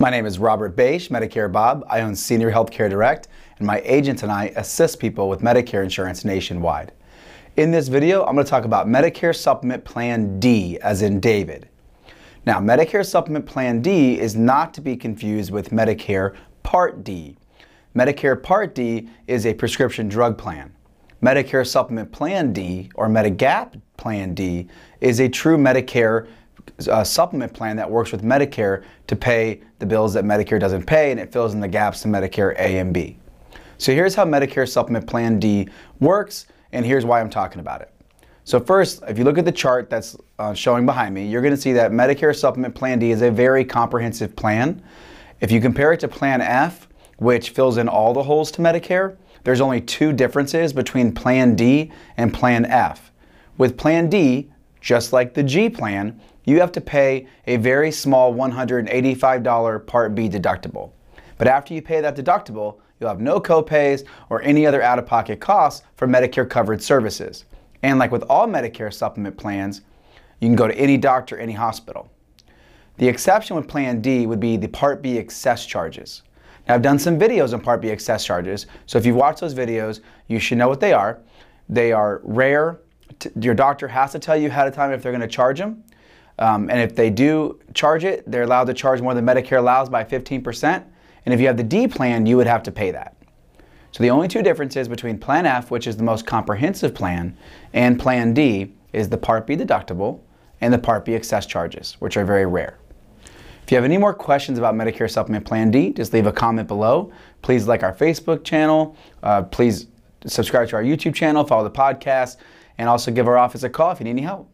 My name is Robert Bache, Medicare Bob. I own Senior Healthcare Direct, and my agent and I assist people with Medicare insurance nationwide. In this video, I'm going to talk about Medicare Supplement Plan D, as in David. Now, Medicare Supplement Plan D is not to be confused with Medicare Part D. Medicare Part D is a prescription drug plan. Medicare Supplement Plan D, or Medigap Plan D, is a true Medicare uh, supplement plan that works with Medicare to pay the bills that Medicare doesn't pay and it fills in the gaps to Medicare A and B. So here's how Medicare Supplement Plan D works and here's why I'm talking about it. So first, if you look at the chart that's uh, showing behind me, you're going to see that Medicare Supplement Plan D is a very comprehensive plan. If you compare it to Plan F, which fills in all the holes to Medicare, there's only two differences between Plan D and Plan F. With Plan D, just like the G plan, you have to pay a very small $185 Part B deductible. But after you pay that deductible, you'll have no copays or any other out of pocket costs for Medicare covered services. And like with all Medicare supplement plans, you can go to any doctor, any hospital. The exception with Plan D would be the Part B excess charges. Now, I've done some videos on Part B excess charges, so if you've watched those videos, you should know what they are. They are rare. Your doctor has to tell you ahead of time if they're going to charge them. Um, and if they do charge it, they're allowed to charge more than Medicare allows by 15%. And if you have the D plan, you would have to pay that. So the only two differences between Plan F, which is the most comprehensive plan, and Plan D is the Part B deductible and the Part B excess charges, which are very rare. If you have any more questions about Medicare Supplement Plan D, just leave a comment below. Please like our Facebook channel. Uh, please subscribe to our YouTube channel, follow the podcast, and also give our office a call if you need any help.